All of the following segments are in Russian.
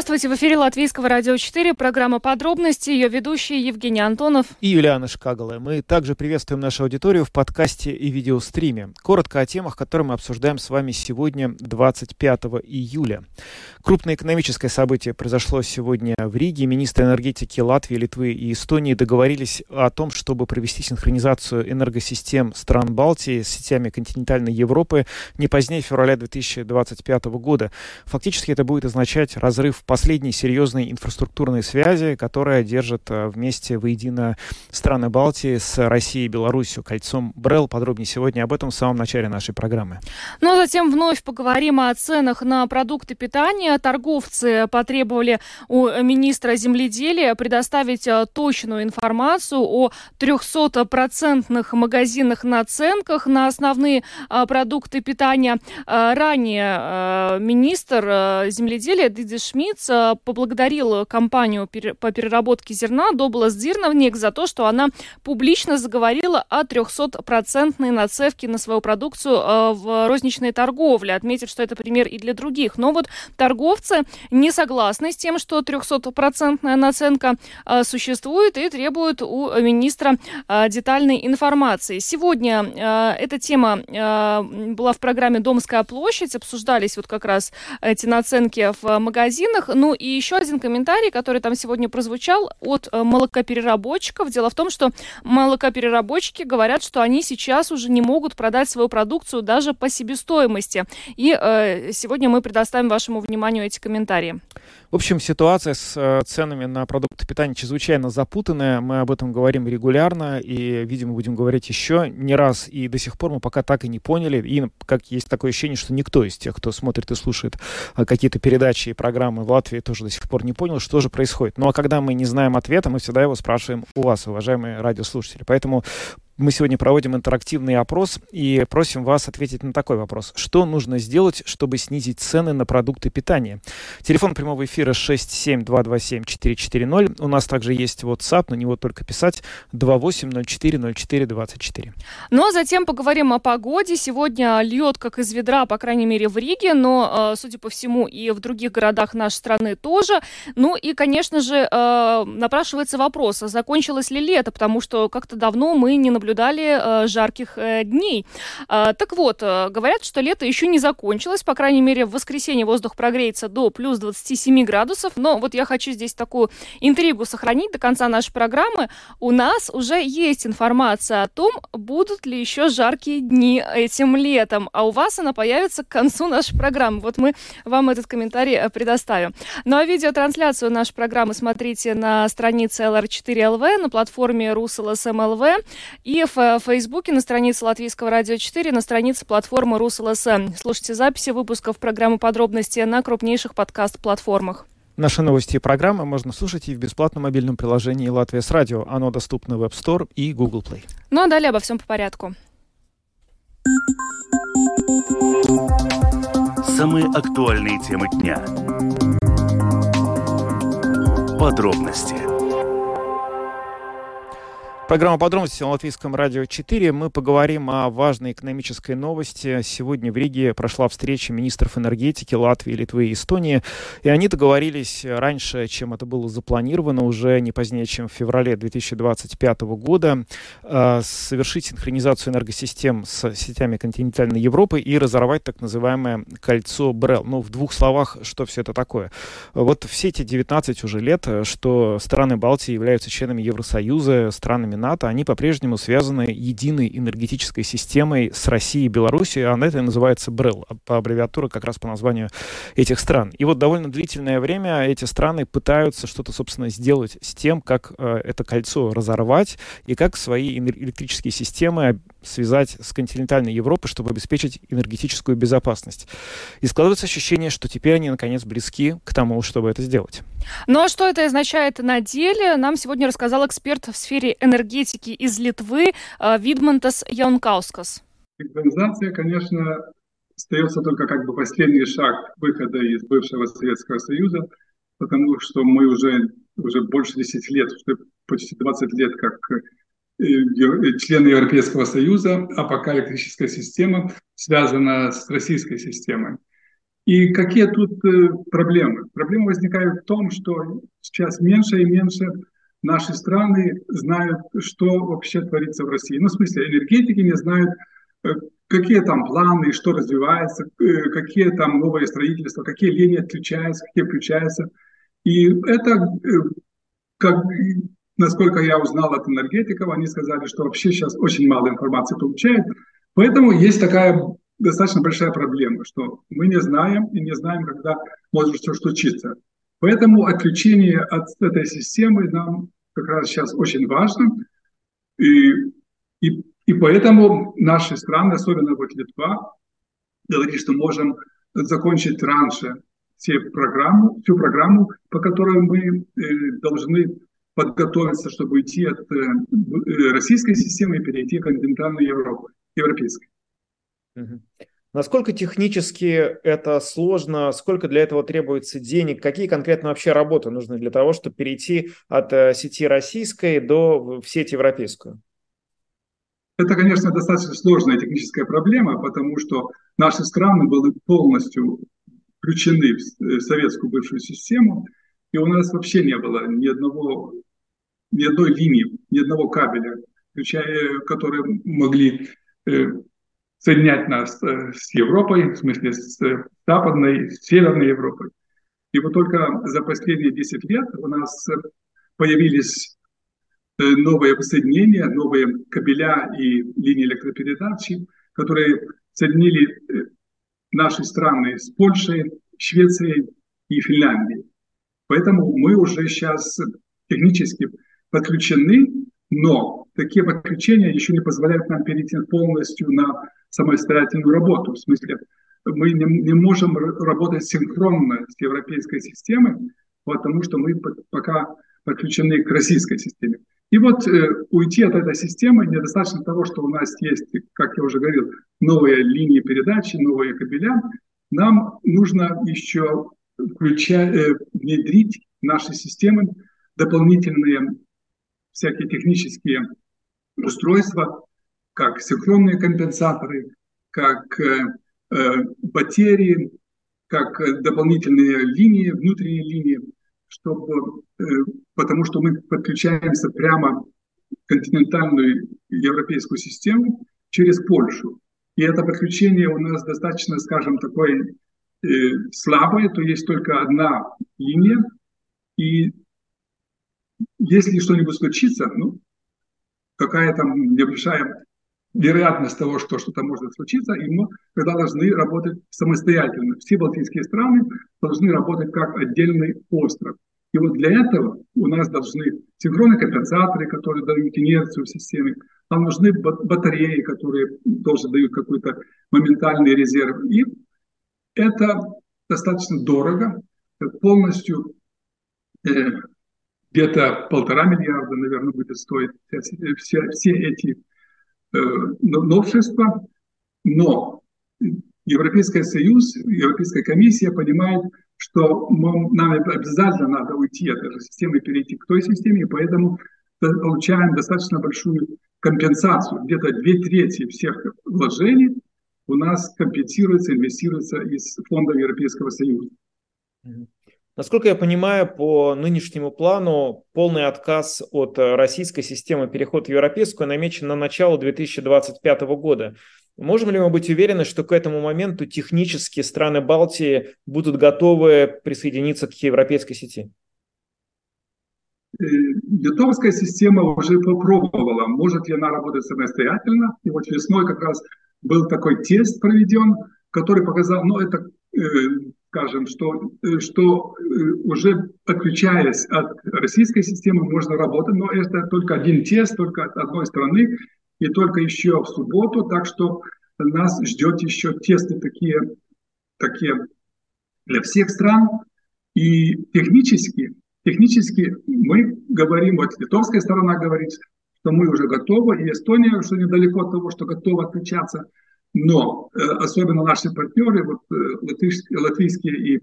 Здравствуйте, в эфире Латвийского радио 4, программа «Подробности», ее ведущие Евгений Антонов и Юлиана Шкагала. Мы также приветствуем нашу аудиторию в подкасте и видеостриме. Коротко о темах, которые мы обсуждаем с вами сегодня, 25 июля. Крупное экономическое событие произошло сегодня в Риге. Министры энергетики Латвии, Литвы и Эстонии договорились о том, чтобы провести синхронизацию энергосистем стран Балтии с сетями континентальной Европы не позднее февраля 2025 года. Фактически это будет означать разрыв последней серьезной инфраструктурной связи, которая держит э, вместе воедино страны Балтии с Россией и Беларусью, кольцом Брел. Подробнее сегодня об этом в самом начале нашей программы. Ну а затем вновь поговорим о ценах на продукты питания торговцы потребовали у министра земледелия предоставить э, точную информацию о 300-процентных магазинных наценках на основные э, продукты питания. Ранее министр земледелия Диди Шмидц поблагодарил компанию по переработке зерна Доблас Дирновник за то, что она публично заговорила о 300-процентной наценке на свою продукцию в розничной торговле, отметив, что это пример и для других. Но вот торговцы не согласны с тем, что 300-процентная наценка э, существует и требуют у министра э, детальной информации. Сегодня э, эта тема была в программе «Домская площадь», обсуждались вот как раз эти наценки в магазинах. Ну и еще один комментарий, который там сегодня прозвучал от молокопереработчиков. Дело в том, что молокопереработчики говорят, что они сейчас уже не могут продать свою продукцию даже по себестоимости. И сегодня мы предоставим вашему вниманию эти комментарии. В общем, ситуация с э, ценами на продукты питания чрезвычайно запутанная. Мы об этом говорим регулярно и, видимо, будем говорить еще не раз. И до сих пор мы пока так и не поняли. И как есть такое ощущение, что никто из тех, кто смотрит и слушает э, какие-то передачи и программы Латвии, тоже до сих пор не понял, что же происходит. Ну а когда мы не знаем ответа, мы всегда его спрашиваем у вас, уважаемые радиослушатели. Поэтому мы сегодня проводим интерактивный опрос и просим вас ответить на такой вопрос. Что нужно сделать, чтобы снизить цены на продукты питания? Телефон прямого эфира 67227-440. У нас также есть WhatsApp, на него только писать 28040424. Ну а затем поговорим о погоде. Сегодня льет как из ведра, по крайней мере, в Риге, но, э, судя по всему, и в других городах нашей страны тоже. Ну и, конечно же, э, напрашивается вопрос, а закончилось ли лето, потому что как-то давно мы не наблюдали наблюдали э, жарких э, дней. Э, так вот, э, говорят, что лето еще не закончилось, по крайней мере, в воскресенье воздух прогреется до плюс 27 градусов, но вот я хочу здесь такую интригу сохранить до конца нашей программы. У нас уже есть информация о том, будут ли еще жаркие дни этим летом, а у вас она появится к концу нашей программы. Вот мы вам этот комментарий предоставим. Ну а видеотрансляцию нашей программы смотрите на странице LR4LV, на платформе RusLSMLV и в Фейсбуке, на странице Латвийского радио 4, на странице платформы РусЛСМ. Слушайте записи выпусков программы «Подробности» на крупнейших подкаст-платформах. Наши новости и программы можно слушать и в бесплатном мобильном приложении «Латвия с радио». Оно доступно в App Store и Google Play. Ну а далее обо всем по порядку. Самые актуальные темы дня. Подробности Программа «Подробности» на Латвийском радио 4. Мы поговорим о важной экономической новости. Сегодня в Риге прошла встреча министров энергетики Латвии, Литвы и Эстонии. И они договорились раньше, чем это было запланировано, уже не позднее, чем в феврале 2025 года, э, совершить синхронизацию энергосистем с сетями континентальной Европы и разорвать так называемое кольцо Брел. Ну, в двух словах, что все это такое. Вот все эти 19 уже лет, что страны Балтии являются членами Евросоюза, странами НАТО, они по-прежнему связаны единой энергетической системой с Россией и Белоруссией, а это называется БРЭЛ, а по аббревиатуре как раз по названию этих стран. И вот довольно длительное время эти страны пытаются что-то, собственно, сделать с тем, как э, это кольцо разорвать и как свои электрические системы связать с континентальной Европой, чтобы обеспечить энергетическую безопасность. И складывается ощущение, что теперь они, наконец, близки к тому, чтобы это сделать. Ну а что это означает на деле, нам сегодня рассказал эксперт в сфере энергетики из Литвы э, Видмантас Яункаускас. Синхронизация, конечно, остается только как бы последний шаг выхода из бывшего Советского Союза, потому что мы уже уже больше 10 лет, почти 20 лет как члены Европейского Союза, а пока электрическая система связана с российской системой. И какие тут проблемы? Проблемы возникают в том, что сейчас меньше и меньше наши страны знают, что вообще творится в России. Ну, в смысле, энергетики не знают, какие там планы, что развивается, э, какие там новые строительства, какие линии отключаются, какие включаются. И это, э, как, насколько я узнал от энергетиков, они сказали, что вообще сейчас очень мало информации получают. Поэтому есть такая достаточно большая проблема, что мы не знаем и не знаем, когда может что случиться. Поэтому отключение от этой системы нам как раз сейчас очень важно. И, и и поэтому наши страны, особенно вот Литва, говорит, что можем закончить раньше все программу, всю программу, по которой мы э, должны подготовиться, чтобы уйти от э, э, российской системы и перейти к континентальной Европе, европейской. Насколько технически это сложно? Сколько для этого требуется денег? Какие конкретно вообще работы нужны для того, чтобы перейти от сети российской до в сеть европейскую? Это, конечно, достаточно сложная техническая проблема, потому что наши страны были полностью включены в советскую бывшую систему, и у нас вообще не было ни одного, ни одной линии, ни одного кабеля, включая, которые могли э, соединять нас э, с Европой, в смысле с Западной, с Северной Европой. И вот только за последние 10 лет у нас появились Э, новые соединения, новые кабеля и линии электропередачи, которые соединили э, наши страны с Польшей, Швецией и Финляндией. Поэтому мы уже сейчас технически подключены, но такие подключения еще не позволяют нам перейти полностью на самостоятельную работу. В смысле, мы не, не можем работать синхронно с европейской системой, потому что мы пока подключены к российской системе. И вот э, уйти от этой системы недостаточно того, что у нас есть, как я уже говорил, новые линии передачи, новые кабеля. Нам нужно еще включать, э, внедрить в наши системы дополнительные всякие технические устройства, как синхронные компенсаторы, как э, э, батареи, как э, дополнительные линии, внутренние линии, чтобы потому что мы подключаемся прямо в континентальную европейскую систему через Польшу. И это подключение у нас достаточно, скажем, такое слабое, то есть только одна линия. И если что-нибудь случится, ну, какая там небольшая вероятность того, что что-то может случиться, и мы тогда должны работать самостоятельно. Все балтийские страны должны работать как отдельный остров. И вот для этого у нас должны синхронные компенсаторы, которые дают инерцию в системе, нам нужны батареи, которые тоже дают какой-то моментальный резерв. И это достаточно дорого, полностью э, где-то полтора миллиарда, наверное, будет стоить все, все эти э, новшества. Но Европейский Союз, Европейская комиссия понимает, что нам обязательно надо уйти от этой системы и перейти к той системе, и поэтому получаем достаточно большую компенсацию. Где-то две трети всех вложений у нас компенсируется, инвестируется из фондов Европейского Союза. Насколько я понимаю, по нынешнему плану полный отказ от российской системы переход в европейскую намечен на начало 2025 года. Можем ли мы быть уверены, что к этому моменту технически страны Балтии будут готовы присоединиться к европейской сети? Э, литовская система уже попробовала, может ли она работать самостоятельно. И вот весной как раз был такой тест проведен, который показал, ну это, э, скажем, что, э, что уже отключаясь от российской системы можно работать, но это только один тест, только от одной страны и только еще в субботу, так что нас ждет еще тесты такие, такие для всех стран. И технически, технически мы говорим, вот литовская сторона говорит, что мы уже готовы, и Эстония, что недалеко от того, что готова отключаться. Но э, особенно наши партнеры, вот, э, латвийские, латвийские и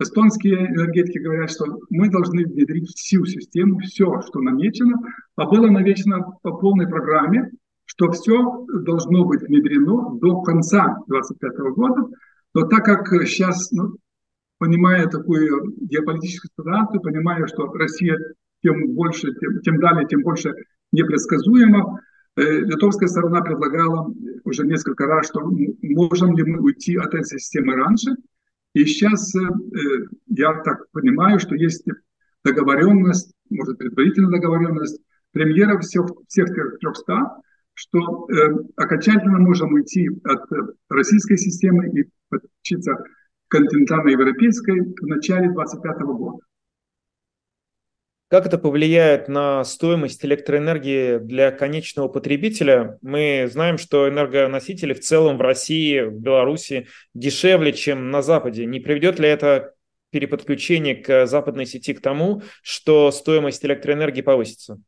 Эстонские энергетики говорят, что мы должны внедрить всю систему, все, что намечено, а было намечено по полной программе, что все должно быть внедрено до конца 2025 года. Но так как сейчас, ну, понимая такую геополитическую ситуацию, понимая, что Россия тем больше, тем, тем далее, тем больше непредсказуема, литовская сторона предлагала уже несколько раз, что можем ли мы уйти от этой системы раньше. И сейчас э, э, я так понимаю, что есть договоренность, может, предварительная договоренность премьера всех, всех 300, что э, окончательно можем уйти от российской системы и подключиться к континентально-европейской в начале 2025 года. Как это повлияет на стоимость электроэнергии для конечного потребителя? Мы знаем, что энергоносители в целом в России, в Беларуси дешевле, чем на Западе. Не приведет ли это переподключение к западной сети к тому, что стоимость электроэнергии повысится?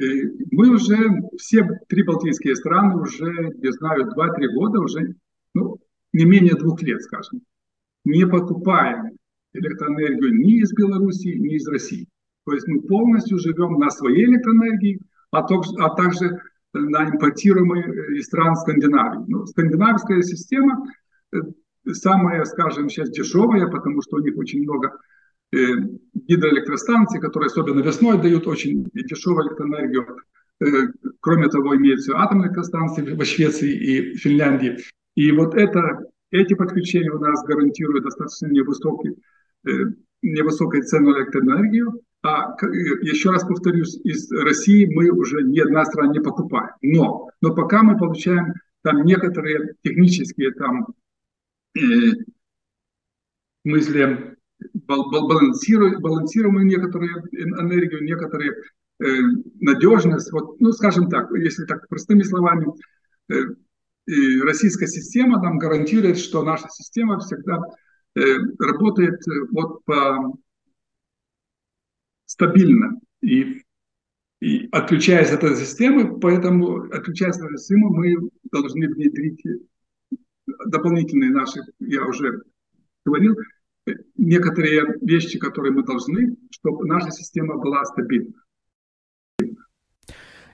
Э, мы уже, все три балтийские страны уже, не знаю, 2-3 года, уже ну, не менее двух лет, скажем, не покупаем электроэнергию ни из Беларуси, ни из России. То есть мы полностью живем на своей электроэнергии, а, также, а также на импортируемой э, из стран Скандинавии. Ну, скандинавская система э, самая, скажем, сейчас дешевая, потому что у них очень много э, гидроэлектростанций, которые особенно весной дают очень дешевую электроэнергию. Э, кроме того, имеются атомные электростанции в Швеции и Финляндии. И вот это, эти подключения у нас гарантируют достаточно невысокий э, невысокой цену электроэнергию. А еще раз повторюсь, из России мы уже ни одна страна не покупаем. Но, но пока мы получаем там некоторые технические там э, мысли, балансируем, балансируем некоторые энергию, некоторые э, надежность. Вот, ну, скажем так, если так простыми словами, э, российская система нам гарантирует, что наша система всегда э, работает э, вот по стабильно. И, и отключаясь от этой системы, поэтому отключаясь от этой системы, мы должны внедрить дополнительные наши, я уже говорил, некоторые вещи, которые мы должны, чтобы наша система была стабильна.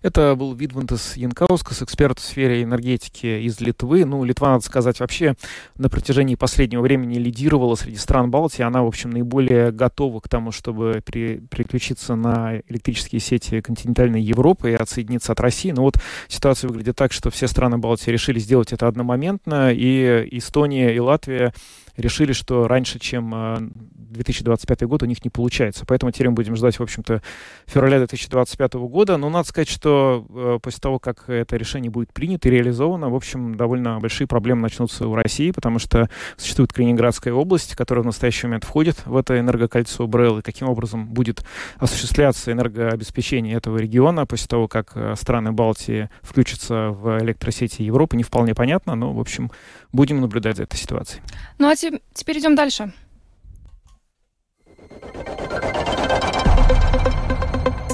Это был Видмантес Янкаускас, эксперт в сфере энергетики из Литвы. Ну, Литва, надо сказать, вообще на протяжении последнего времени лидировала среди стран Балтии. Она, в общем, наиболее готова к тому, чтобы при, переключиться на электрические сети континентальной Европы и отсоединиться от России. Но вот ситуация выглядит так, что все страны Балтии решили сделать это одномоментно, и Эстония и Латвия решили, что раньше, чем 2025 э, год, у них не получается. Поэтому теперь мы будем ждать, в общем-то, февраля 2025 года. Но надо сказать, что э, после того, как это решение будет принято и реализовано, в общем, довольно большие проблемы начнутся у России, потому что существует Калининградская область, которая в настоящий момент входит в это энергокольцо БРЭЛ, и каким образом будет осуществляться энергообеспечение этого региона после того, как э, страны Балтии включатся в электросети Европы, не вполне понятно, но, в общем, будем наблюдать за этой ситуацией. Ну а теперь идем дальше.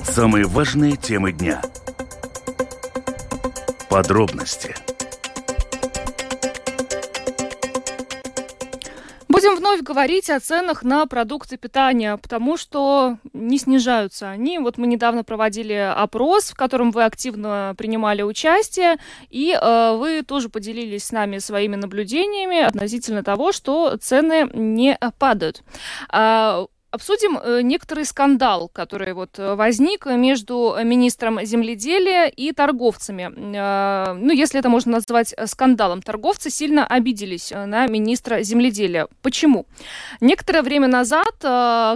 Самые важные темы дня. Подробности. Будем вновь говорить о ценах на продукты питания, потому что не снижаются они. Вот мы недавно проводили опрос, в котором вы активно принимали участие, и э, вы тоже поделились с нами своими наблюдениями относительно того, что цены не падают. Обсудим э, некоторый скандал, который вот э, возник между министром земледелия и торговцами. Э, ну, если это можно назвать скандалом. Торговцы сильно обиделись на министра земледелия. Почему? Некоторое время назад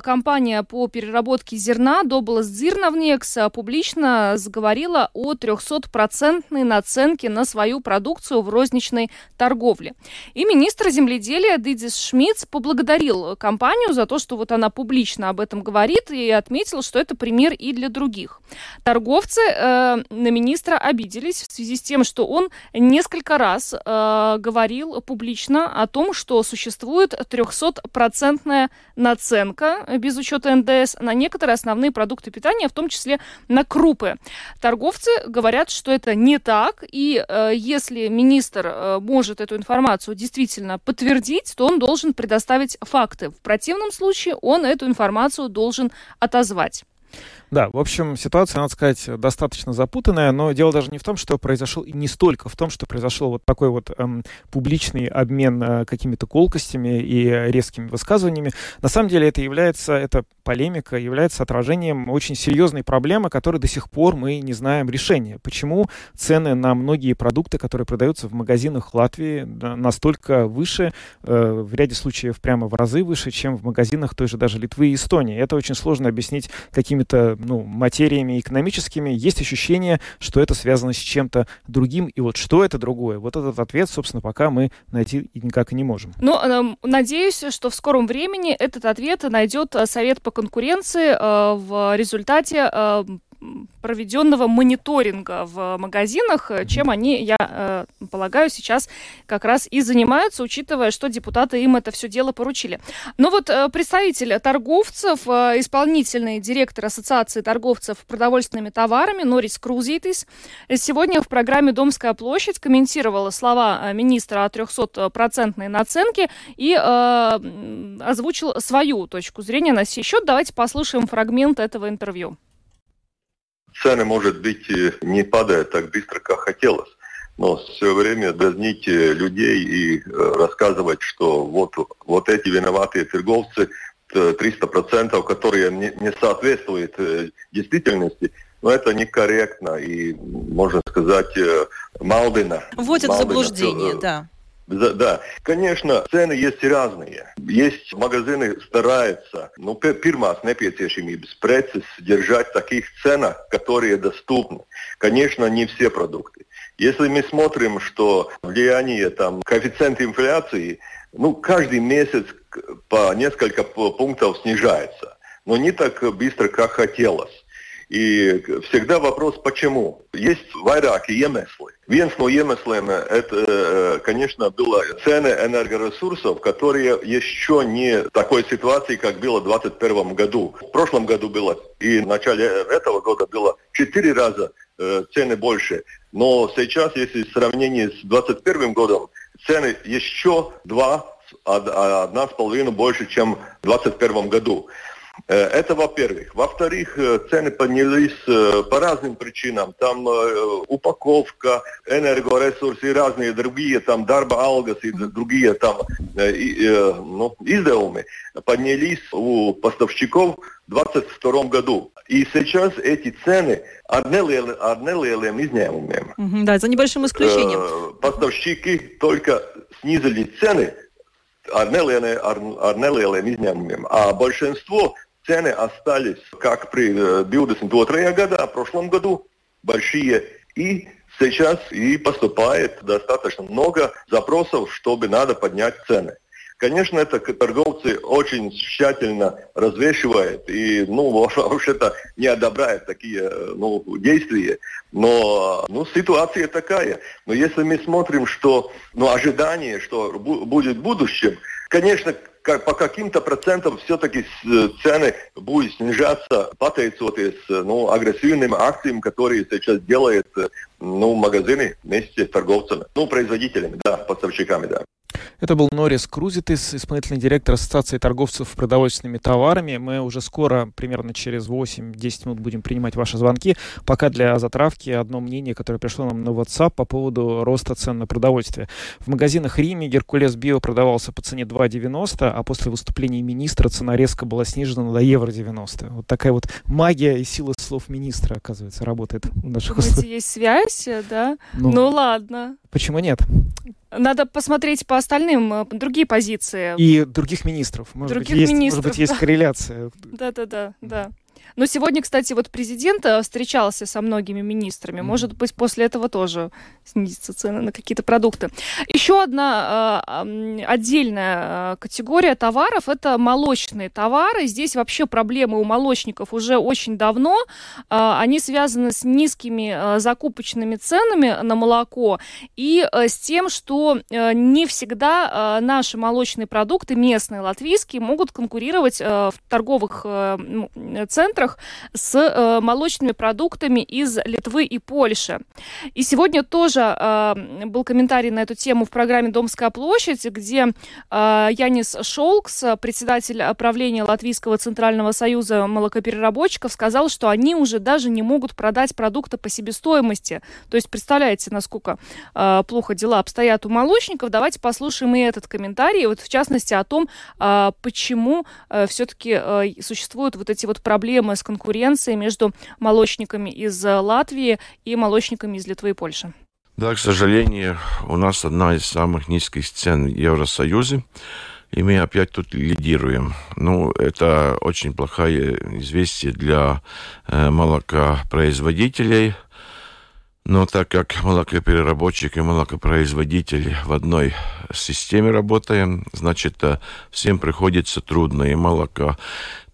компания по переработке зерна Доблас Зирновнекс публично заговорила о 300-процентной наценке на свою продукцию в розничной торговле. И министр земледелия Дидис Шмидц поблагодарил компанию за то, что вот она публично публично об этом говорит и отметил, что это пример и для других. Торговцы э, на министра обиделись в связи с тем, что он несколько раз э, говорил публично о том, что существует 300-процентная наценка без учета НДС на некоторые основные продукты питания, в том числе на крупы. Торговцы говорят, что это не так, и э, если министр э, может эту информацию действительно подтвердить, то он должен предоставить факты. В противном случае он эту информацию должен отозвать. Да, в общем, ситуация, надо сказать, достаточно запутанная, но дело даже не в том, что произошел, и не столько в том, что произошел вот такой вот эм, публичный обмен э, какими-то колкостями и резкими высказываниями. На самом деле это является, эта полемика является отражением очень серьезной проблемы, которой до сих пор мы не знаем решения. Почему цены на многие продукты, которые продаются в магазинах Латвии, настолько выше, э, в ряде случаев прямо в разы выше, чем в магазинах той же даже Литвы и Эстонии. Это очень сложно объяснить какими-то ну, материями экономическими, есть ощущение, что это связано с чем-то другим. И вот что это другое? Вот этот ответ, собственно, пока мы найти никак и не можем. Ну, эм, надеюсь, что в скором времени этот ответ найдет э, Совет по конкуренции э, в результате э, проведенного мониторинга в магазинах, э, чем они, я э, полагаю, сейчас как раз и занимаются, учитывая, что депутаты им это все дело поручили. Но вот э, представитель торговцев, исполнительный директор Ассоциации торговцев продовольственными товарами Норис Крузитис сегодня в программе «Домская площадь» комментировала слова министра о 300-процентной наценке и э, озвучил свою точку зрения на сей счет. Давайте послушаем фрагмент этого интервью цены, может быть, не падают так быстро, как хотелось. Но все время дразнить людей и рассказывать, что вот, вот эти виноватые торговцы, 300%, которые не, не соответствуют действительности, но это некорректно и, можно сказать, Малдина. Вводят в заблуждение, да. Да, конечно, цены есть разные. Есть магазины стараются, ну, pirmās nepieciešamības preces держать в таких ценах, которые доступны. Конечно, не все продукты. Если мы смотрим, что влияние там коэффициент инфляции, ну, каждый месяц по несколько пунктов снижается, но не так быстро, как хотелось. И всегда вопрос, почему. Есть vairāki iemesli. Viens no iemesliem, это, конечно, было цены энергоресурсов, которые еще не такой ситуации, как было в 2021 году. В прошлом году было, и в начале этого года было четыре раза цены больше. Но сейчас, если в сравнении с 2021 годом, цены еще два, одна с половиной больше, чем в 2021 году. Это во-первых. Во-вторых, цены поднялись по разным причинам. Там упаковка, энергоресурсы и разные другие, там дарба алгас и другие там ну, издавумы поднялись у поставщиков в 2022 году. И сейчас эти цены ar, nelieli, ar nelieliem да, за небольшим исключением. Поставщики только снизили цены ar, nelieliem, ar, ar nelieliem izņēmumiem, а большинство цены остались, как при 22 года, в прошлом году, большие. И сейчас и поступает достаточно много запросов, чтобы надо поднять цены. Конечно, это торговцы очень тщательно развешивают и, ну, вообще-то не одобряют такие ну, действия. Но ну, ситуация такая. Но если мы смотрим, что ну, ожидание, что будет в будущем, конечно, по каким-то процентам все-таки цены будут снижаться, pateicoties ну, агрессивным акциям, которые сейчас делают ну, магазины вместе с торговцами, ну, производителями, да, поставщиками, да. Это был Норис Крузитис, исполнительный директор Ассоциации торговцев продовольственными товарами. Мы уже скоро, примерно через 8-10 минут, будем принимать ваши звонки. Пока для затравки одно мнение, которое пришло нам на WhatsApp по поводу роста цен на продовольствие. В магазинах Риме Геркулес Био продавался по цене 2,90, а после выступления министра цена резко была снижена до евро 90. Вот такая вот магия и сила слов министра, оказывается, работает в наших условиях. есть связь, да? Ну, ну ладно. Почему нет? Надо посмотреть по остальным, э, другие позиции. И других министров. Может, других быть, есть, министров, может быть, есть корреляция. Да-да-да, да. Но сегодня, кстати, вот президент э, встречался со многими министрами. Может быть, после этого тоже снизятся цены на какие-то продукты. Еще одна э, отдельная э, категория товаров – это молочные товары. Здесь вообще проблемы у молочников уже очень давно. Э, они связаны с низкими э, закупочными ценами на молоко и э, с тем, что э, не всегда э, наши молочные продукты, местные, латвийские, могут конкурировать э, в торговых э, центрах центрах с э, молочными продуктами из Литвы и Польши. И сегодня тоже э, был комментарий на эту тему в программе «Домская площадь», где э, Янис Шолкс, председатель правления Латвийского Центрального союза молокопереработчиков, сказал, что они уже даже не могут продать продукты по себестоимости. То есть представляете, насколько э, плохо дела обстоят у молочников. Давайте послушаем и этот комментарий, вот в частности о том, э, почему э, все-таки э, существуют вот эти вот проблемы с конкуренцией между молочниками из э, Латвии и молочниками из Литвы и Польши? Да, к сожалению, у нас одна из самых низких цен в Евросоюзе, и мы опять тут лидируем. Ну, это очень плохое известие для э, молокопроизводителей, но так как молокопереработчик и молокопроизводитель в одной системе работаем, значит, э, всем приходится трудно. И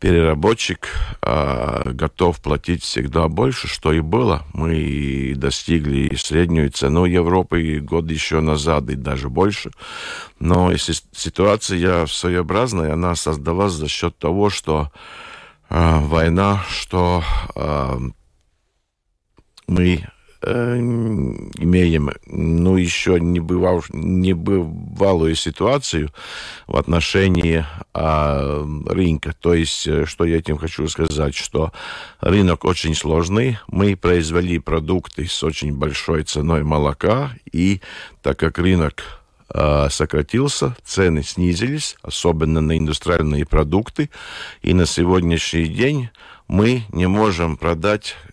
молокопереработчик а, готов платить всегда больше, что и было. Мы достигли среднюю цену Европы год еще назад, и даже больше. Но ситуация своеобразная, она создалась за счет того, что а, война, что а, мы Э, имеем, ну, еще не, бывал, небывалую ситуацию в отношении а, рынка. То есть, э, что я этим хочу сказать, что рынок очень сложный. Мы произвели продукты с очень большой ценой молока, и так как рынок а, сократился, цены снизились, особенно на индустриальные продукты, и на сегодняшний день мы не можем продать э,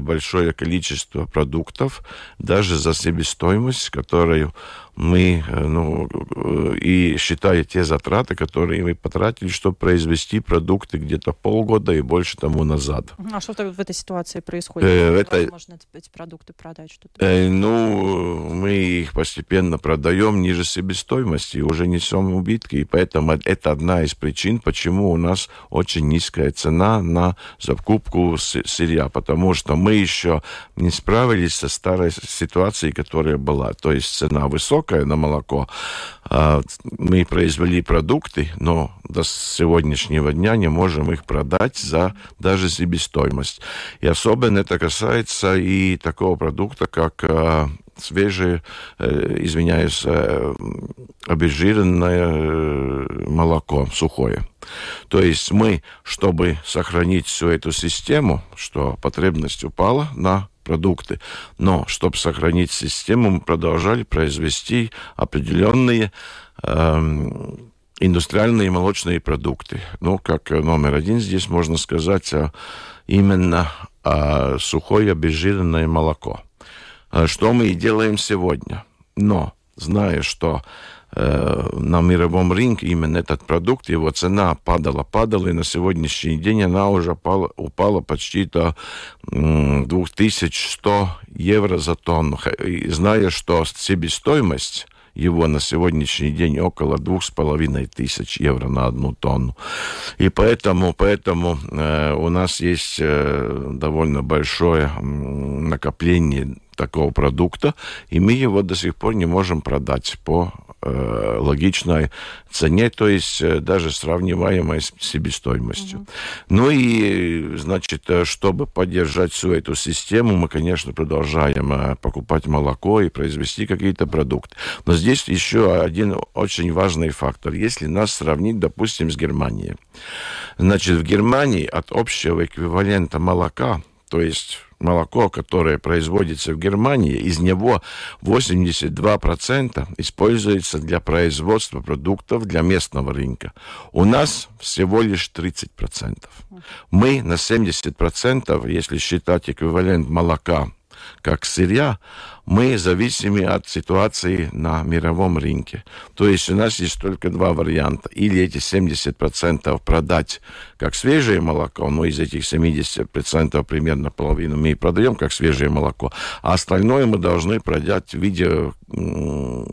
большое количество продуктов даже за себестоимость, которую мы, э, ну, э, и считая те затраты, которые мы потратили, чтобы произвести продукты где-то полгода и больше тому назад. А что в этой ситуации происходит? Э, это... Возможно эти продукты продать? Что-то? Э, ну, мы их постепенно продаем ниже себестоимости, уже несем убытки, и поэтому это одна из причин, почему у нас очень низкая цена на закупку сырья, потому что мы еще не справились со старой ситуацией, которая была, то есть цена высокая, высокая на молоко. А, мы произвели продукты, но до сегодняшнего дня не можем их продать за даже себестоимость. И особенно это касается и такого продукта, как а, свежее, э, извиняюсь, э, обезжиренное э, молоко, сухое. То есть мы, чтобы сохранить всю эту систему, что потребность упала на продукты. Но, чтобы сохранить систему, мы продолжали произвести определенные э, индустриальные молочные продукты. Ну, как номер один здесь можно сказать а, именно а, сухое обезжиренное молоко. А что мы и делаем сегодня. Но, зная, что на мировом рынке именно этот продукт, его цена падала, падала, и на сегодняшний день она уже упала, упала почти до 2100 евро за тонну. И зная, что себестоимость его на сегодняшний день около двух с половиной тысяч евро на одну тонну. И поэтому, поэтому э, у нас есть э, довольно большое накопление такого продукта, и мы его до сих пор не можем продать по э, логичной цене, то есть э, даже сравниваемой с себестоимостью. Угу. Ну и, значит, э, чтобы поддержать всю эту систему, мы, конечно, продолжаем э, покупать молоко и произвести какие-то продукты. Но здесь еще один очень важный фактор. Если нас сравнить, допустим, с Германией. Значит, в Германии от общего эквивалента молока, то есть молоко, которое производится в Германии, из него 82% используется для производства продуктов для местного рынка. У нас всего лишь 30%. Мы на 70%, если считать эквивалент молока как сырья, мы зависимы от ситуации на мировом рынке. То есть у нас есть только два варианта. Или эти 70% продать как свежее молоко, но из этих 70% примерно половину мы и продаем как свежее молоко, а остальное мы должны продать в виде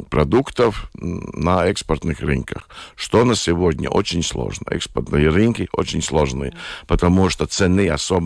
продуктов на экспортных рынках, что на сегодня очень сложно. Экспортные рынки очень сложные, потому что цены особ...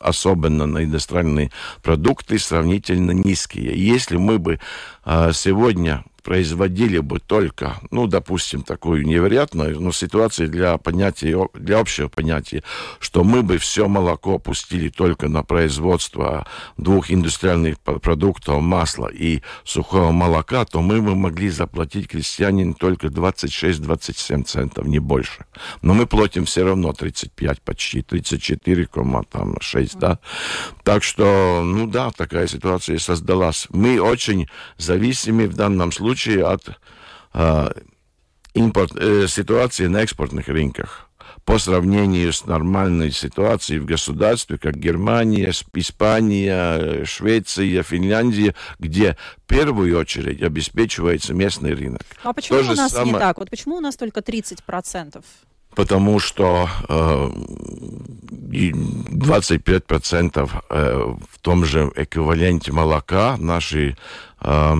особенно на иностранные продукты сравнительно низкие. Если мы бы а, сегодня производили бы только, ну, допустим, такую невероятную, но ситуацию для понятия, для общего понятия, что мы бы все молоко пустили только на производство двух индустриальных продуктов, масла и сухого молока, то мы бы могли заплатить крестьянин только 26-27 центов, не больше. Но мы платим все равно 35 почти, 34,6, да. Так что, ну да, такая ситуация создалась. Мы очень зависимы в данном случае случае от э, импорт, э, ситуации на экспортных рынках по сравнению с нормальной ситуацией в государстве, как Германия, Испания, Швеция, Финляндия, где в первую очередь обеспечивается местный рынок. А почему То у нас самое... не так? Вот почему у нас только 30%? Потому что э, 25% э, в том же эквиваленте молока наши э,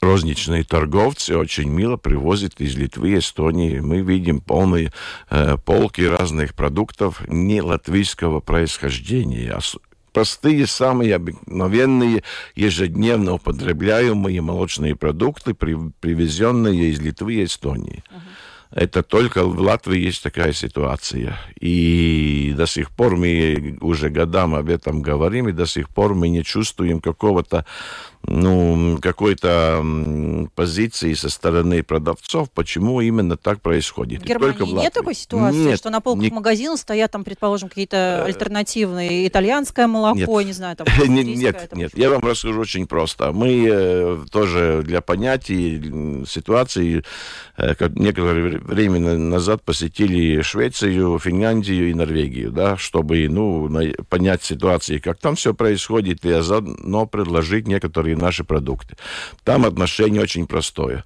розничные торговцы очень мило привозят из Литвы, Эстонии. Мы видим полные э, полки разных продуктов не латвийского происхождения, а простые, самые обыкновенные, ежедневно употребляемые молочные продукты, при, привезенные из Литвы и Эстонии. Uh-huh. Это только в Латвии есть такая ситуация. И до сих пор мы уже годам об этом говорим, и до сих пор мы не чувствуем какого-то ну, какой-то позиции со стороны продавцов, почему именно так происходит. В Германии Только в нет такой ситуации, нет, что на полках не... магазинов стоят там, предположим, какие-то э, альтернативные итальянское молоко, нет. не знаю, там Нет, там, нет, я вам расскажу очень просто. Мы э, тоже для понятия ситуации э, некоторое время назад посетили Швецию, Финляндию и Норвегию, да, чтобы, ну, понять ситуацию, как там все происходит, и заодно предложить некоторые и наши продукты. Там отношение очень простое.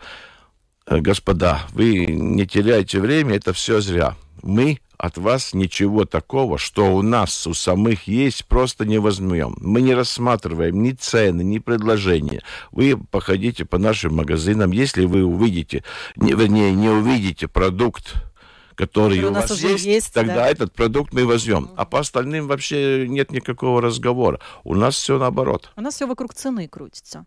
Э, господа, вы не теряйте время, это все зря. Мы от вас ничего такого, что у нас у самых есть, просто не возьмем. Мы не рассматриваем ни цены, ни предложения. Вы походите по нашим магазинам, если вы увидите, не, вернее, не увидите продукт, который, у, у вас есть, есть, тогда да? этот продукт мы возьмем. Mm-hmm. А по остальным вообще нет никакого разговора. У нас все наоборот. У нас все вокруг цены крутится.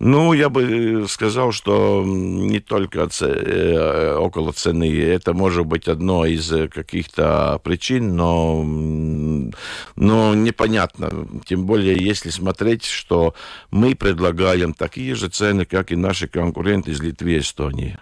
Ну, я бы сказал, что не только э, около цены. Это может быть одно из каких-то причин, но, но непонятно. Тем более, если смотреть, что мы предлагаем такие же цены, как и наши конкуренты из Литвы и Эстонии.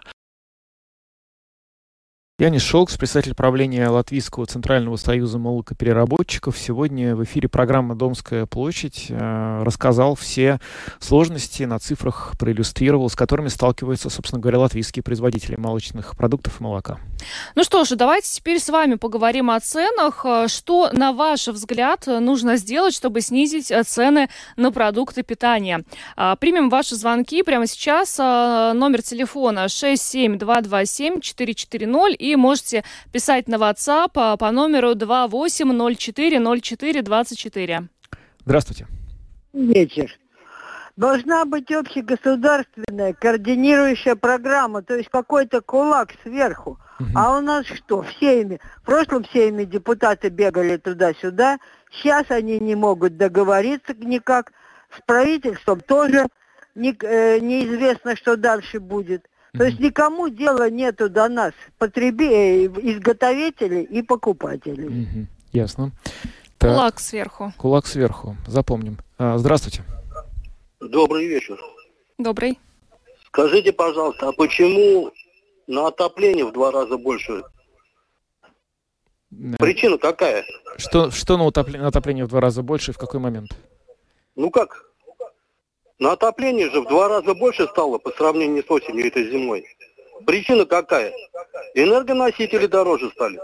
Янис Шолкс, председатель правления Латвийского Центрального союза молокопереработчиков, сегодня в эфире программы «Домская площадь» э, рассказал все сложности, на цифрах проиллюстрировал, с которыми сталкиваются, собственно говоря, латвийские производители молочных продуктов и молока. Ну что же, давайте теперь с вами поговорим о ценах. Что, на ваш взгляд, нужно сделать, чтобы снизить цены на продукты питания? Примем ваши звонки прямо сейчас. Номер телефона 67227 440 и можете писать на WhatsApp а, по номеру 28040424. Здравствуйте. Вечер. Должна быть общегосударственная координирующая программа, то есть какой-то кулак сверху. Угу. А у нас что? Всеми. В прошлом всеми депутаты бегали туда-сюда. Сейчас они не могут договориться никак. С правительством тоже не, э, неизвестно, что дальше будет. То есть никому дела нету до нас, потреби... Э, изготовителей и покупателей. Угу. Ясно. Так. Кулак сверху. Кулак сверху. Запомним. А, здравствуйте. Добрый вечер. Добрый. Скажите, пожалуйста, а почему на отопление в два раза больше? Причина какая? Что, что на, утопление, на отопление в два раза больше и в какой момент? Ну как? На отопление же в два раза больше стало по сравнению с осенью этой зимой. Причина какая? Энергоносители дороже стали.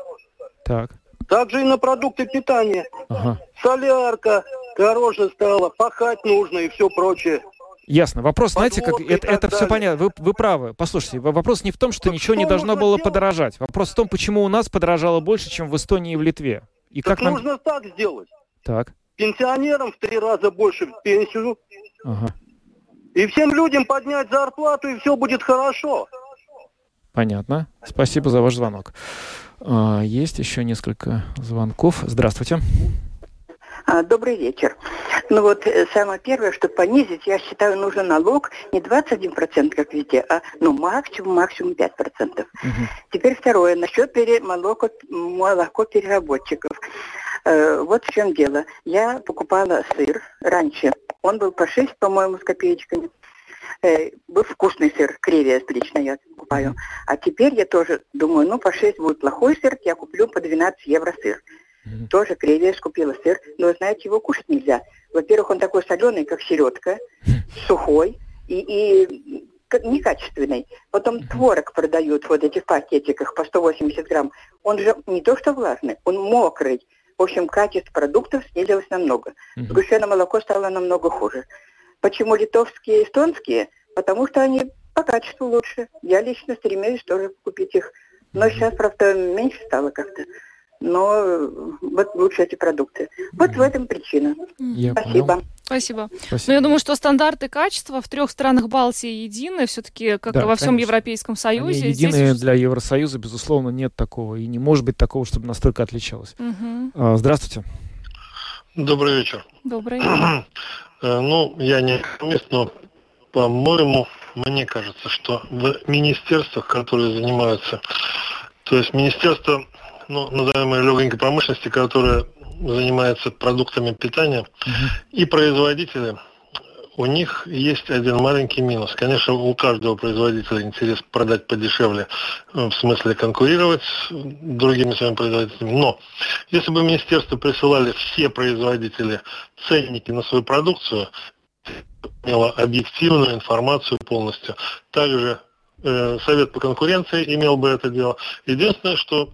Так. Также и на продукты питания. Ага. Солярка дороже стала, пахать нужно и все прочее. Ясно. Вопрос, знаете, как это, это все понятно. Вы, вы правы. Послушайте, вопрос не в том, что так ничего что не должно было сделать? подорожать. Вопрос в том, почему у нас подорожало больше, чем в Эстонии и в Литве. И так как нужно нам... так сделать. Так. Пенсионерам в три раза больше пенсию. Ага. И всем людям поднять зарплату, и все будет хорошо. Понятно. Спасибо за ваш звонок. А, есть еще несколько звонков. Здравствуйте. А, добрый вечер. Ну вот э, самое первое, что понизить, я считаю, нужен налог не 21%, как везде, а ну максимум, максимум 5%. Угу. Теперь второе, насчет пере, молоко, молоко переработчиков. Э, вот в чем дело. Я покупала сыр раньше. Он был по 6, по-моему, с копеечками. Э, был вкусный сыр, кревия лично я покупаю. А теперь я тоже думаю, ну по 6 будет плохой сыр, я куплю по 12 евро сыр. Mm-hmm. Тоже кревия купила сыр, но, знаете, его кушать нельзя. Во-первых, он такой соленый, как селедка, mm-hmm. сухой и, и некачественный. Потом mm-hmm. творог продают вот эти в пакетиках по 180 грамм. Он же не то что влажный, он мокрый. В общем, качество продуктов снизилось намного. Mm-hmm. Сгущенное молоко стало намного хуже. Почему литовские и эстонские? Потому что они по качеству лучше. Я лично стремилась тоже купить их. Но сейчас, правда, меньше стало как-то. Но вот лучше эти продукты. Вот в этом причина. Я Спасибо. Понял. Спасибо. Спасибо. Но я думаю, что стандарты качества в трех странах Балтии едины, все-таки, как да, и во всем конечно. Европейском Союзе. Они единые Здесь... для Евросоюза, безусловно, нет такого. И не может быть такого, чтобы настолько отличалось. Угу. Здравствуйте. Добрый вечер. Добрый. Э, ну, я не экономист, но, по-моему, мне кажется, что в министерствах, которые занимаются, то есть министерство, ну, называемой легенькой промышленности, которое занимается продуктами питания, угу. и производители – у них есть один маленький минус. Конечно, у каждого производителя интерес продать подешевле, э, в смысле конкурировать с другими своими производителями. Но если бы министерство присылали все производители ценники на свою продукцию, имело объективную информацию полностью. Также э, Совет по конкуренции имел бы это дело. Единственное, что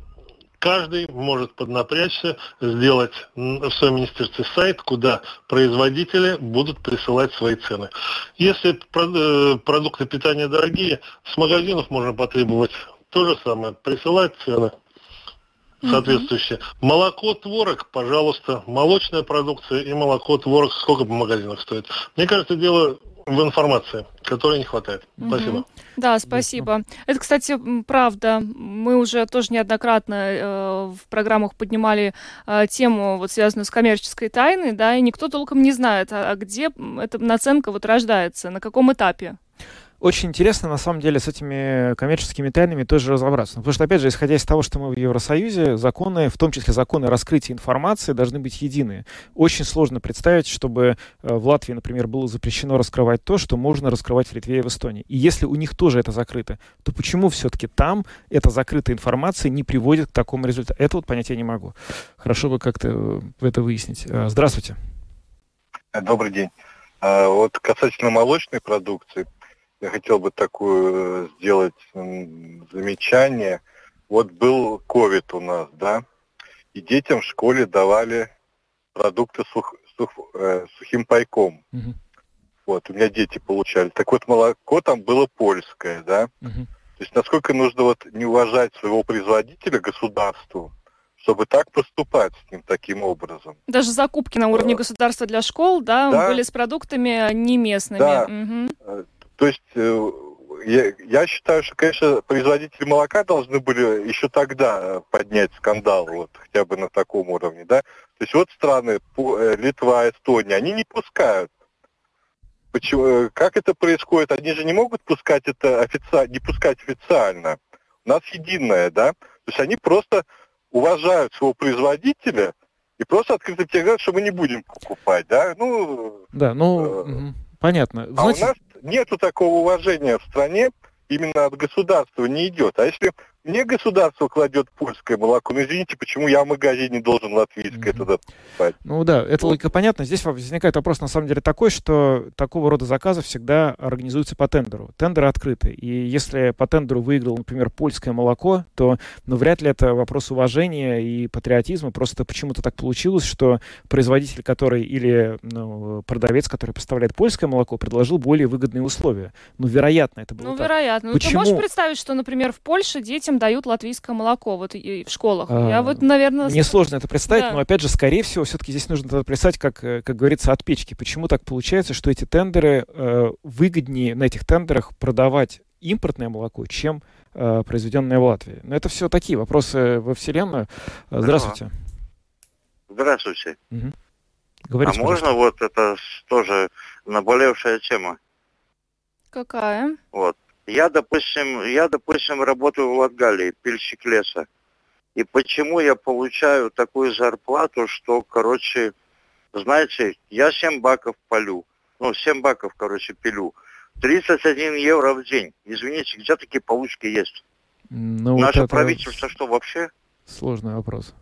каждый может поднапрячься, сделать в своем министерстве сайт, куда производители будут присылать свои цены. Если э, продукты питания дорогие, с магазинов можно потребовать то же самое, присылать цены соответствующие. Угу. Молоко, творог, пожалуйста, молочная продукция и молоко, творог, сколько по магазинах стоит. Мне кажется, дело в информации, которой не хватает. Угу. Спасибо. Да, спасибо. Это, кстати, правда. Мы уже тоже неоднократно э, в программах поднимали э, тему, вот связанную с коммерческой тайной, да, и никто толком не знает, а, а где эта наценка вот рождается, на каком этапе очень интересно, на самом деле, с этими коммерческими тайнами тоже разобраться. Потому что, опять же, исходя из того, что мы в Евросоюзе, законы, в том числе законы раскрытия информации, должны быть единые. Очень сложно представить, чтобы э, в Латвии, например, было запрещено раскрывать то, что можно раскрывать в Литве и в Эстонии. И если у них тоже это закрыто, то почему все-таки там эта закрытая информация не приводит к такому результату? Это вот понять я не могу. Хорошо бы как-то э, это выяснить. Э, здравствуйте. Добрый день. Вот касательно молочной продукции, я хотел бы такую э, сделать замечание. Вот был ковид у нас, да, и детям в школе давали продукты сух, сух, э, сухим пайком. Угу. Вот, у меня дети получали. Так вот, молоко там было польское, да. Угу. То есть насколько нужно вот не уважать своего производителя государству, чтобы так поступать с ним таким образом. Даже закупки на уровне государства для школ, да, да. были с продуктами не местными. Да. Угу. То есть э, я, я считаю, что, конечно, производители молока должны были еще тогда поднять скандал, вот хотя бы на таком уровне, да. То есть вот страны, э, Литва, Эстония, они не пускают. Почему, э, как это происходит? Они же не могут пускать это официально, не пускать официально. У нас единое, да. То есть они просто уважают своего производителя и просто открыто тебе говорят, что мы не будем покупать, да. Ну, да, ну, э, понятно. А у нас нету такого уважения в стране, именно от государства не идет. А если мне государство кладет польское молоко, но извините, почему я в магазине должен латвийское mm-hmm. туда покупать? Ну да, это логика понятна. Здесь возникает вопрос на самом деле такой, что такого рода заказы всегда организуются по тендеру. Тендеры открыты. И если по тендеру выиграл, например, польское молоко, то ну, вряд ли это вопрос уважения и патриотизма. Просто почему-то так получилось, что производитель, который или ну, продавец, который поставляет польское молоко, предложил более выгодные условия. Ну, вероятно, это было Ну, так. вероятно. Почему? Ну, ты можешь представить, что, например, в Польше детям дают латвийское молоко вот и в школах? А, Я вот, наверное... Мне сложно это представить, да. но, опять же, скорее всего, все-таки здесь нужно это представить, как, э, как говорится, от печки. Почему так получается, что эти тендеры э, выгоднее на этих тендерах продавать импортное молоко, чем э, произведенное в Латвии? Но это все такие вопросы во Вселенную. Э, Здравствуйте. Здравствуйте. Угу. Говорите, а можно вот это тоже наболевшая тема? Какая? Вот. Я, допустим, я, допустим, работаю в Латгалии, пильщик леса. И почему я получаю такую зарплату, что, короче, знаете, я 7 баков полю. Ну, 7 баков, короче, пилю. 31 евро в день. Извините, где такие получки есть? Ну, Наше вот это правительство что вообще? Сложный вопрос.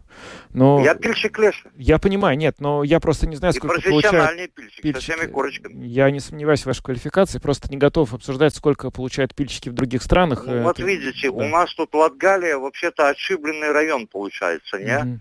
Но Я пильщик леса. Я понимаю, нет, но я просто не знаю, И сколько профессиональный получают пильщик, пильщики. со всеми корочками. Я не сомневаюсь в вашей квалификации, просто не готов обсуждать, сколько получают пильщики в других странах. Ну, вот Это- видите, да. у нас тут Латгалия вообще-то отшибленный район получается, не? Мгм.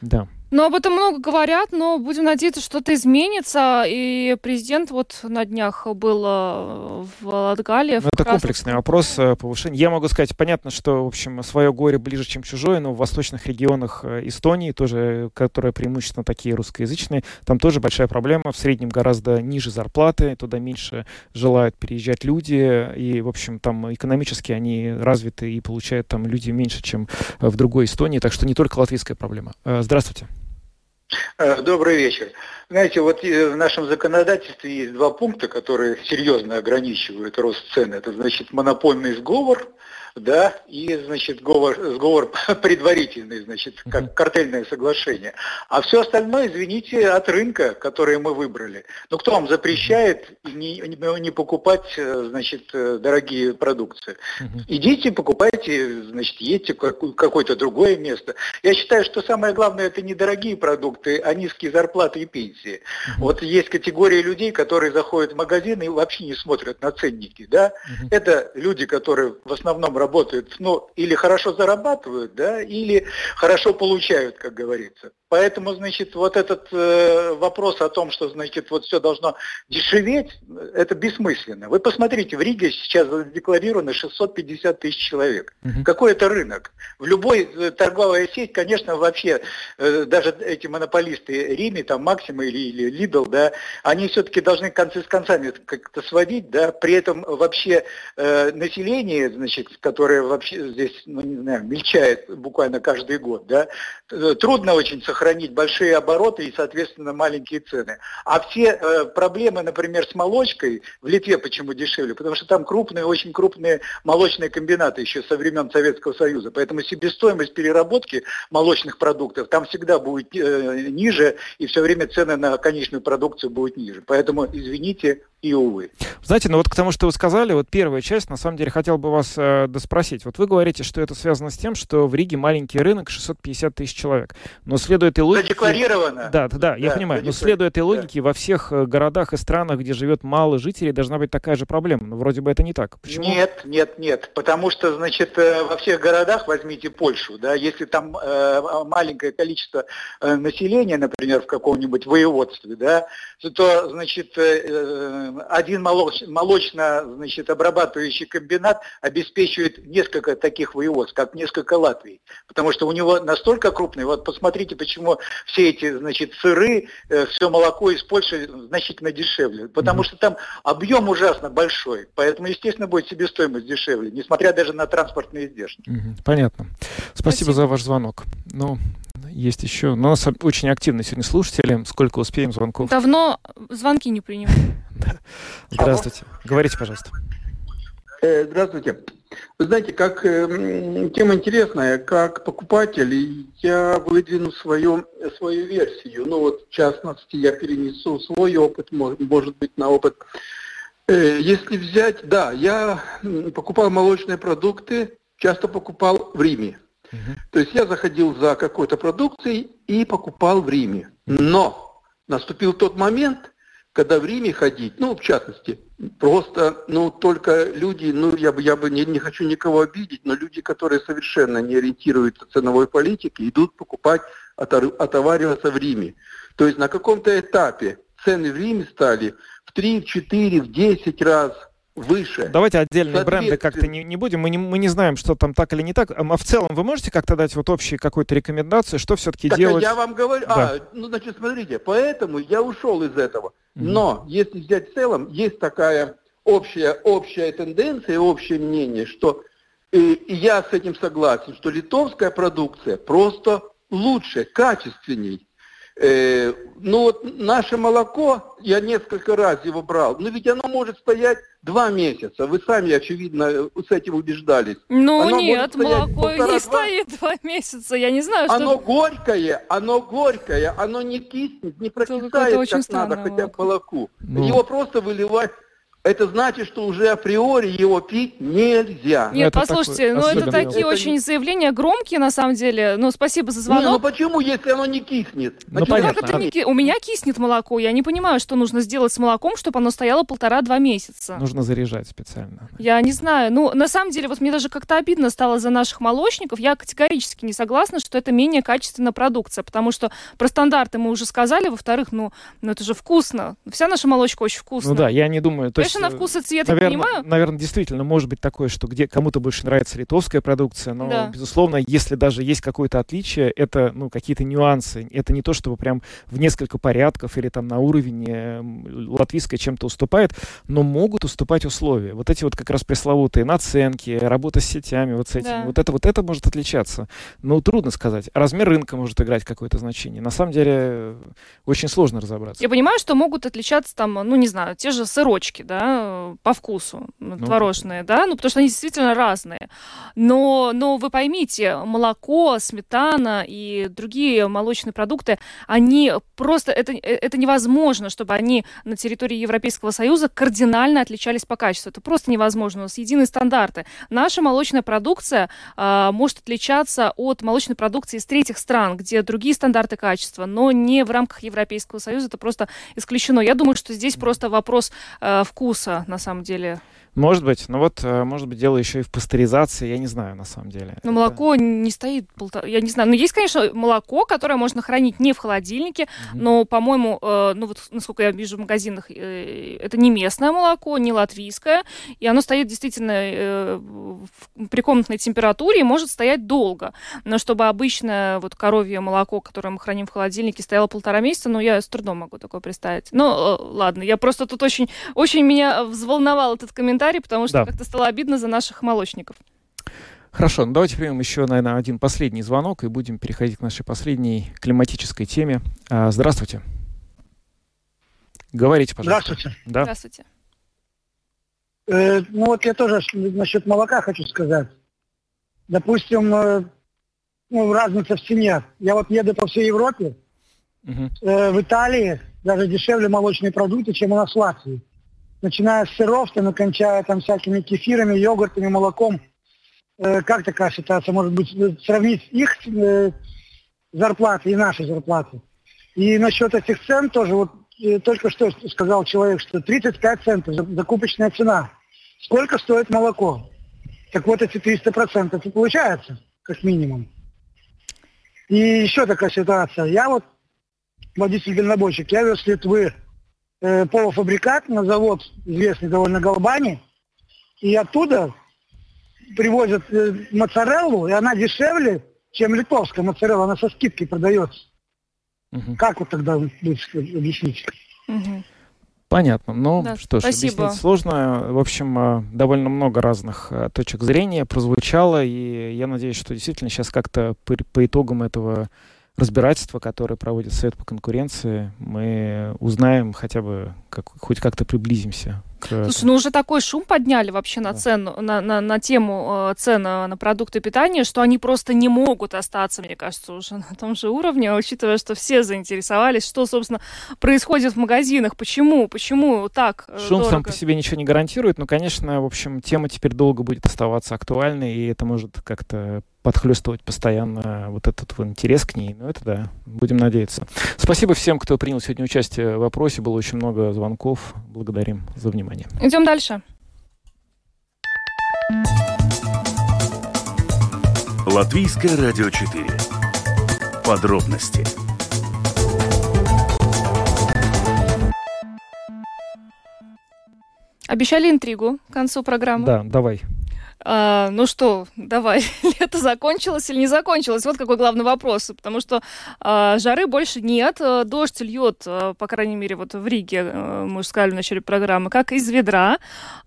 Да. Ну, об этом много говорят, но будем надеяться, что это изменится. И президент вот на днях был э, в Латгалии. в Ну, это Красном- комплексный вопрос э, повышения. Я могу сказать, понятно, что, в общем, свое горе ближе, чем чужое, но в восточных регионах э, Эстонии, тоже, которые преимущественно такие русскоязычные, там тоже большая проблема. В среднем гораздо ниже зарплаты, туда меньше желают переезжать люди, и, в общем, там экономически они развиты и получают там люди меньше, чем в другой Эстонии, так что не только латвийская проблема. Здравствуйте. Э, Добрый вечер. Знаете, вот э, в нашем законодательстве есть два пункта, которые серьезно ограничивают рост цен. Это, значит, монопольный сговор, да, и, значит, сговор, сговор предварительный, значит, как картельное соглашение. А все остальное, извините, от рынка, который мы выбрали. Ну, кто вам запрещает не, не- покупать, э, значит, э, дорогие продукции? Идите, покупайте, значит, едьте в какое- какое-то другое место. Я считаю, что самое главное это не дорогие продукты, а низкие зарплаты и пенсии. Вот есть категория людей, которые заходят в магазин и вообще не смотрят на ценники, да. Это люди, которые в основном работают, ну, или хорошо зарабатывают, да, или хорошо получают, как говорится. Поэтому, значит, вот этот э, вопрос о том, что, значит, вот все должно дешеветь, это бессмысленно. Вы посмотрите, в Риге сейчас задекларировано 650 тысяч человек. Какой это рынок? В любой э, торговая сеть, конечно, вообще, э, даже эти монополисты Рими, там Максима или, или Лидл, да, они все-таки должны концы с концами как-то сводить, да, при этом вообще э, население, значит, которое вообще здесь, ну, не знаю, мельчает буквально каждый год, да, э, трудно очень сохранить большие обороты и, соответственно, маленькие цены. А все э, проблемы, например, с молочкой в Литве почему дешевле? Потому что там крупные, очень крупные молочные комбинаты еще со времен Советского Союза. Поэтому себестоимость переработки молочных продуктов там всегда будет э, ниже, и все время цены на конечную продукцию будут ниже. Поэтому, извините, и увы. Знаете, ну вот к тому, что вы сказали, вот первая часть, на самом деле, хотел бы вас э, доспросить. Вот вы говорите, что это связано с тем, что в Риге маленький рынок 650 тысяч человек. Но следует и логике... Задекларировано. Да, да, да, я Да, понимаю. Но следуя этой логике, во всех э, городах и странах, где живет мало жителей, должна быть такая же проблема. Но вроде бы это не так. Почему? Нет, нет, нет. Потому что, значит, э, во всех городах, возьмите Польшу, да, если там э, маленькое количество э, населения, например, в каком-нибудь воеводстве, да, то, значит, э, э, один молоч- молочно, значит, обрабатывающий комбинат обеспечивает несколько таких воеводств, как несколько Латвий. Потому что у него настолько крупный, вот посмотрите, почему все эти, значит, сыры, все молоко из Польши значительно дешевле. Потому что там объем ужасно большой. Поэтому, естественно, будет себестоимость дешевле, несмотря даже на транспортные издержки. Мгм, Понятно. Спасибо, за ваш звонок. Ну, есть еще. Но у нас очень активно сегодня слушатели. Сколько успеем звонков? Давно звонки не принимаю. Здравствуйте. Говорите, пожалуйста. Э, Здравствуйте. Вы знаете, как э, тема интересная, как покупатель, я выдвину свою, свою версию. Ну вот, в частности, я перенесу свой опыт, может, может быть, на опыт. Э, Если взять, да, я покупал молочные продукты часто покупал в Риме. Угу. То есть я заходил за какой-то продукцией и покупал в Риме. Но наступил тот момент, когда в Риме ходить, ну, в частности, просто, ну, только люди, ну, я бы, я бы не, не хочу никого обидеть, но люди, которые совершенно не ориентируются ценовой политике, идут покупать, отовариваться в Риме. То есть на каком-то этапе цены в Риме стали в 3, в 4, в 10 раз – выше. Давайте отдельные бренды как-то не, не будем. Мы не, мы не знаем, что там так или не так. А в целом вы можете как-то дать вот общие какую-то рекомендацию, что все-таки так делать? я вам говорю, да. а, ну, значит, смотрите, поэтому я ушел из этого. Mm-hmm. Но если взять в целом, есть такая общая, общая тенденция, общее мнение, что и, и я с этим согласен, что литовская продукция просто лучше, качественней. Э, ну вот наше молоко, я несколько раз его брал, но ведь оно может стоять два месяца. Вы сами, очевидно, с этим убеждались. Ну оно нет, молоко не стоит два месяца. Я не знаю, что... Оно горькое, оно горькое, оно не киснет, не прокисает, как надо, молоко. хотя молоку. Ну... Его просто выливать это значит, что уже априори его пить нельзя. Нет, это послушайте, ну это такие это очень не... заявления громкие на самом деле. Ну, спасибо за звонок. Не, ну почему, если оно не киснет? Ну, понятно. Как это не ки... У меня киснет молоко. Я не понимаю, что нужно сделать с молоком, чтобы оно стояло полтора-два месяца. Нужно заряжать специально. Я не знаю. Ну, на самом деле, вот мне даже как-то обидно стало за наших молочников. Я категорически не согласна, что это менее качественная продукция, потому что про стандарты мы уже сказали. Во-вторых, ну, ну это же вкусно. Вся наша молочка очень вкусная. Ну да, я не думаю. То Конечно, на вкус и цвет, наверное, я понимаю. Наверное, действительно, может быть такое, что где кому-то больше нравится литовская продукция, но, да. безусловно, если даже есть какое-то отличие, это, ну, какие-то нюансы. Это не то, чтобы прям в несколько порядков или там на уровне латвийская чем-то уступает, но могут уступать условия. Вот эти вот как раз пресловутые наценки, работа с сетями, вот с этим. Да. Вот это вот это может отличаться. Ну, трудно сказать. Размер рынка может играть какое-то значение. На самом деле, очень сложно разобраться. Я понимаю, что могут отличаться там, ну, не знаю, те же сырочки, да, по вкусу ну, творожные, да, ну потому что они действительно разные. Но, но вы поймите, молоко, сметана и другие молочные продукты, они просто это это невозможно, чтобы они на территории Европейского Союза кардинально отличались по качеству. Это просто невозможно. У нас единые стандарты. Наша молочная продукция э, может отличаться от молочной продукции из третьих стран, где другие стандарты качества, но не в рамках Европейского Союза. Это просто исключено. Я думаю, что здесь просто вопрос э, вкуса на самом деле. Может быть, но вот, э, может быть, дело еще и в пастеризации, я не знаю, на самом деле. Но это... молоко не стоит, я не знаю. Но есть, конечно, молоко, которое можно хранить не в холодильнике, mm-hmm. но, по-моему, э, ну вот, насколько я вижу в магазинах, э, это не местное молоко, не латвийское, и оно стоит действительно при комнатной температуре и может стоять долго. Но чтобы обычное вот коровье молоко, которое мы храним в холодильнике, стояло полтора месяца, ну, я с трудом могу такое представить. Ну, ладно, я просто тут очень, очень меня взволновал этот комментарий, комментарий, потому что да. как-то стало обидно за наших молочников. Хорошо, ну давайте примем еще, наверное, один последний звонок и будем переходить к нашей последней климатической теме. А, здравствуйте. Говорите, пожалуйста. Здравствуйте. Да. Здравствуйте. Э, ну вот я тоже насчет молока хочу сказать. Допустим, э, ну, разница в цене. Я вот еду по всей Европе. Угу. Э, в Италии даже дешевле молочные продукты, чем у нас в Латвии начиная с сыров, там, и кончая там всякими кефирами, йогуртами, молоком. Э, как такая ситуация может быть? Э, сравнить их э, зарплаты и наши зарплаты. И насчет этих цен тоже, вот э, только что сказал человек, что 35 центов закупочная цена. Сколько стоит молоко? Так вот эти 300 процентов и получается, как минимум. И еще такая ситуация. Я вот водитель-дальнобойщик, я вез Литвы э, полуфабрикат на завод, известный довольно Голбани, и оттуда привозят э, моцареллу, и она дешевле, чем литовская моцарелла, она со скидкой продается. Угу. Как вот тогда объяснить? Угу. Понятно. Ну да, что ж, спасибо. объяснить сложно. В общем, э, довольно много разных э, точек зрения прозвучало, и я надеюсь, что действительно сейчас как-то по, по итогам этого разбирательства, которое проводит Совет по конкуренции, мы узнаем хотя бы, как, хоть как-то приблизимся Э, Слушай, ну уже такой шум подняли вообще на цену, на, на, на тему э, цен на продукты питания, что они просто не могут остаться, мне кажется, уже на том же уровне, учитывая, что все заинтересовались, что, собственно, происходит в магазинах, почему, почему так э, Шум дорого? сам по себе ничего не гарантирует, но, конечно, в общем, тема теперь долго будет оставаться актуальной, и это может как-то подхлестывать постоянно вот этот вот интерес к ней. Ну, это да, будем надеяться. Спасибо всем, кто принял сегодня участие в вопросе. Было очень много звонков. Благодарим за внимание. Идем дальше. Латвийское радио 4. Подробности. Обещали интригу к концу программы. Да, давай. А, ну что, давай, лето закончилось или не закончилось? Вот какой главный вопрос. Потому что а, жары больше нет, э, дождь льет, а, по крайней мере, вот в Риге, а, мы уже сказали в начале программы, как из ведра.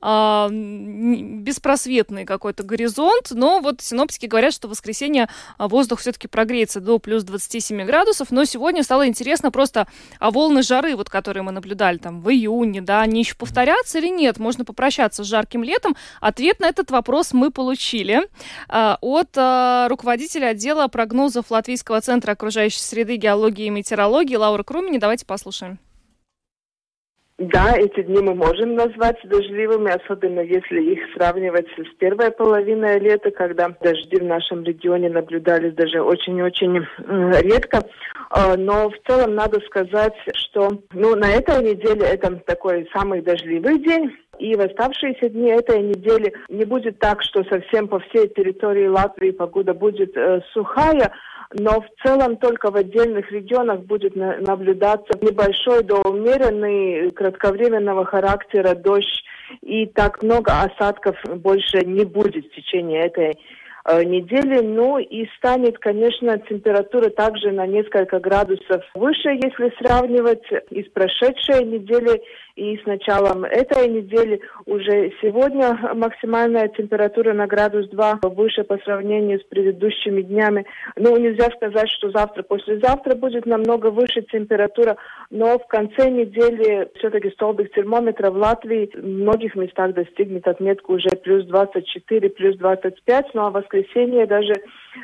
А, беспросветный какой-то горизонт, но вот синоптики говорят, что в воскресенье воздух все-таки прогреется до плюс 27 градусов, но сегодня стало интересно просто а волны жары, вот которые мы наблюдали там в июне, да, они еще повторятся или нет? Можно попрощаться с жарким летом? Ответ на этот вопрос вопрос мы получили а, от а, руководителя отдела прогнозов Латвийского центра окружающей среды, геологии и метеорологии Лауры Крумини. Давайте послушаем. Да, эти дни мы можем назвать дождливыми, особенно если их сравнивать с первой половиной лета, когда дожди в нашем регионе наблюдались даже очень-очень редко. А, но в целом надо сказать, что ну, на этой неделе это такой самый дождливый день. И в оставшиеся дни этой недели не будет так, что совсем по всей территории Латвии погода будет э, сухая, но в целом только в отдельных регионах будет на, наблюдаться небольшой до умеренный кратковременного характера дождь, и так много осадков больше не будет в течение этой э, недели. Ну и станет, конечно, температура также на несколько градусов выше, если сравнивать и с прошедшей недели, и с началом этой недели уже сегодня максимальная температура на градус 2 выше по сравнению с предыдущими днями. Ну, нельзя сказать, что завтра, послезавтра будет намного выше температура, но в конце недели все-таки столбик термометра в Латвии в многих местах достигнет отметку уже плюс 24, плюс 25, ну а в воскресенье даже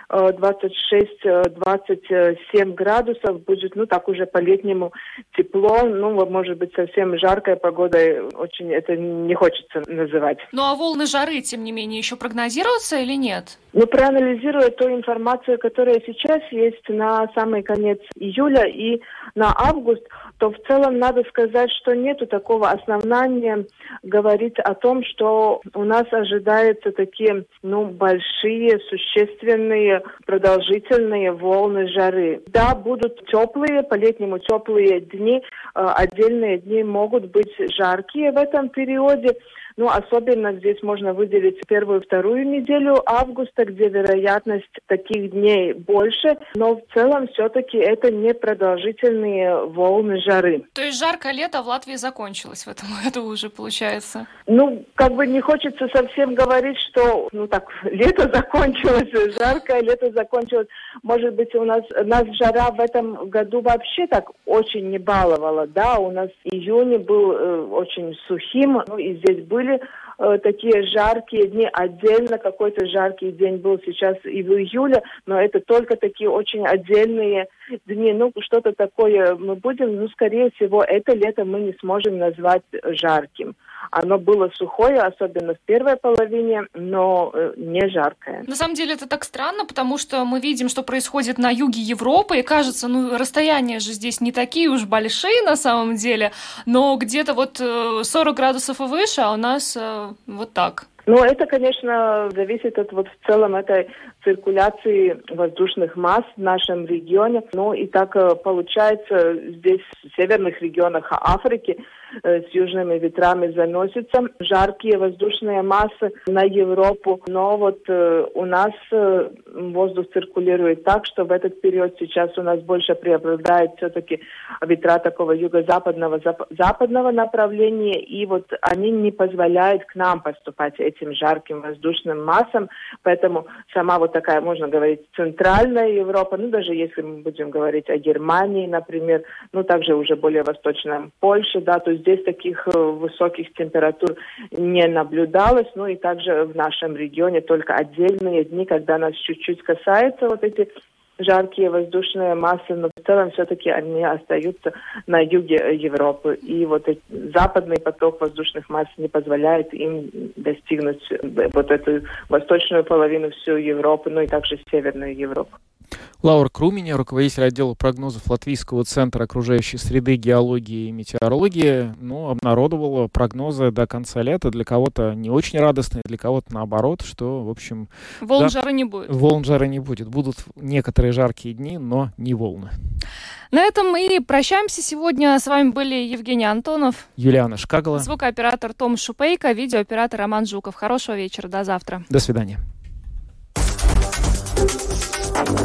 26-27 э, градусов будет, ну так уже по-летнему тепло, ну может быть совсем жаркая погода, очень это не хочется называть. Ну а волны жары, тем не менее, еще прогнозируются или нет? Ну, проанализируя ту информацию, которая сейчас есть на самый конец июля и на август, то в целом надо сказать, что нету такого основания говорить о том, что у нас ожидаются такие, ну, большие, существенные, продолжительные волны жары. Да, будут теплые, по-летнему теплые дни, э, отдельные дни могут быть жаркие в этом периоде, ну, особенно здесь можно выделить первую вторую неделю августа, где вероятность таких дней больше, но в целом все-таки это не продолжительные волны жары. То есть жаркое лето в Латвии закончилось в этом году уже, получается? Ну, как бы не хочется совсем говорить, что, ну так, лето закончилось, жаркое лето закончилось. Может быть, у нас, нас жара в этом году вообще так очень не баловала, да, у нас июнь был э, очень сухим, ну и здесь были были э, такие жаркие дни, отдельно какой-то жаркий день был сейчас и в июле, но это только такие очень отдельные дни. Ну, что-то такое мы будем, ну, скорее всего, это лето мы не сможем назвать жарким. Оно было сухое, особенно в первой половине, но э, не жаркое. На самом деле это так странно, потому что мы видим, что происходит на юге Европы, и кажется, ну, расстояния же здесь не такие уж большие на самом деле, но где-то вот 40 э, градусов и выше, а у нас э, вот так. Ну, это, конечно, зависит от вот в целом этой циркуляции воздушных масс в нашем регионе. Ну, и так получается здесь, в северных регионах Африки, Э, с южными ветрами заносятся жаркие воздушные массы на Европу. Но вот э, у нас э, воздух циркулирует так, что в этот период сейчас у нас больше преобладает все-таки ветра такого юго-западного западного направления, и вот они не позволяют к нам поступать этим жарким воздушным массам, поэтому сама вот такая, можно говорить, центральная Европа, ну даже если мы будем говорить о Германии, например, ну также уже более восточная Польша, да, то здесь таких э, высоких температур не наблюдалось, ну и также в нашем регионе только отдельные дни, когда нас чуть-чуть касается вот эти жаркие воздушные массы, но в целом все-таки они остаются на юге Европы. И вот западный поток воздушных масс не позволяет им достигнуть вот эту восточную половину всей Европы, ну и также северную Европу. Лаура Круменя, руководитель отдела прогнозов Латвийского центра окружающей среды, геологии и метеорологии, ну, обнародовала прогнозы до конца лета. Для кого-то не очень радостные, для кого-то наоборот, что, в общем... Волн да, жара не будет. Волн жара не будет. Будут некоторые жаркие дни, но не волны. На этом мы прощаемся сегодня. С вами были Евгений Антонов, Юлиана Шкагала, звукооператор Том Шупейко, видеооператор Роман Жуков. Хорошего вечера, до завтра. До свидания.